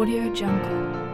Audio Jungle.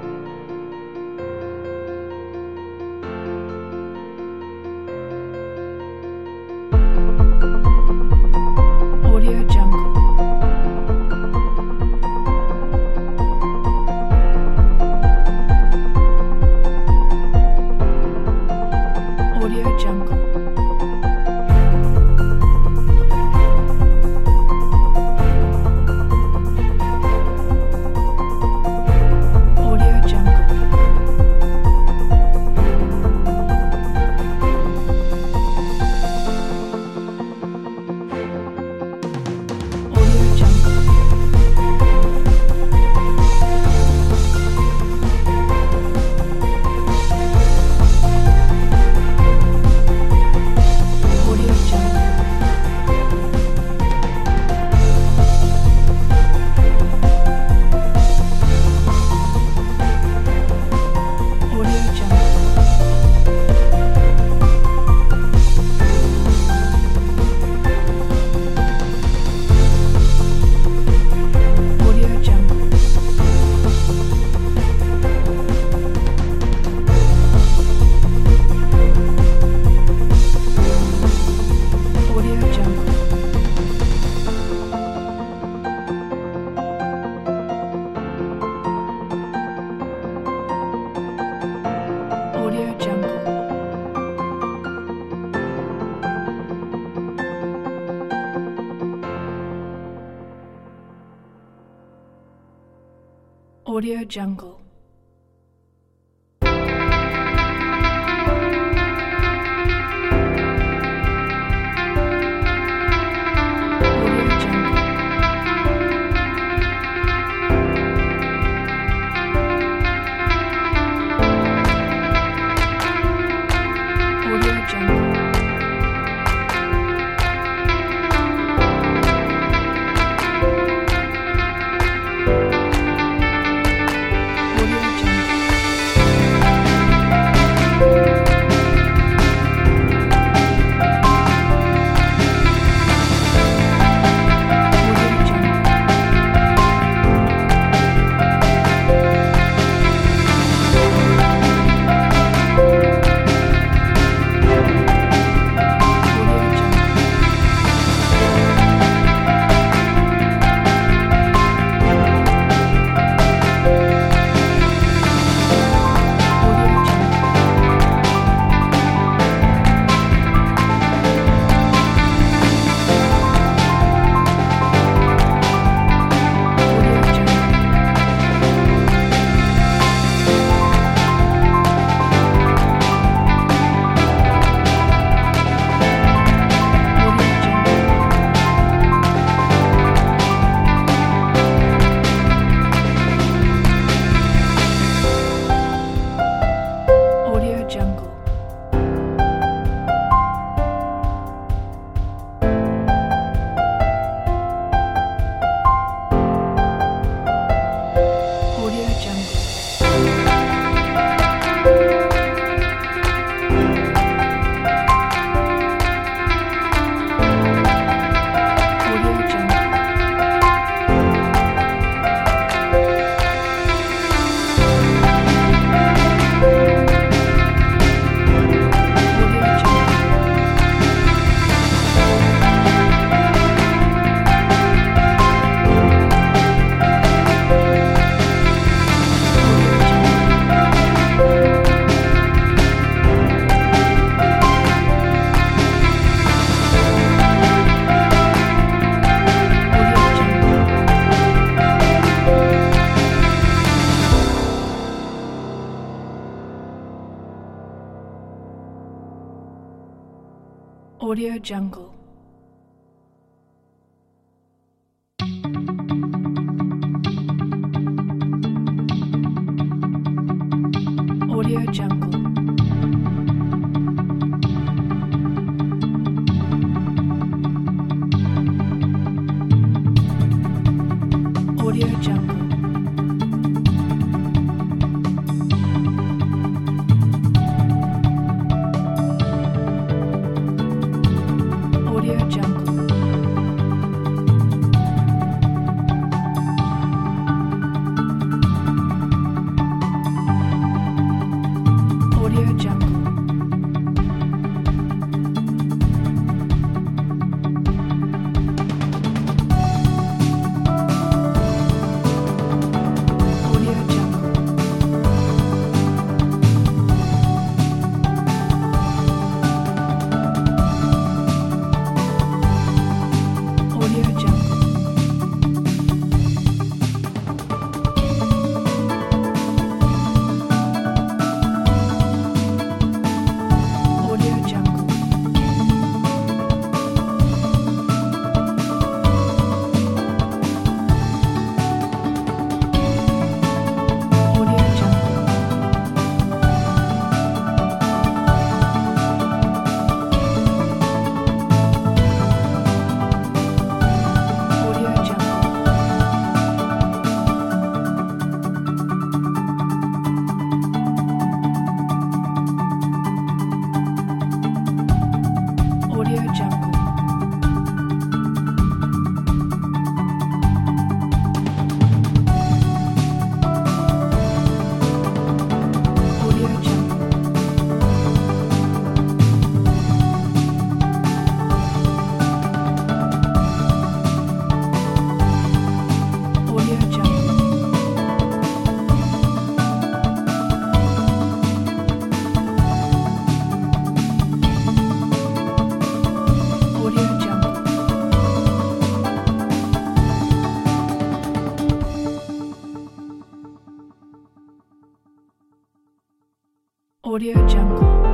Audio Jungle. Audio Jungle. your Audio Jungle.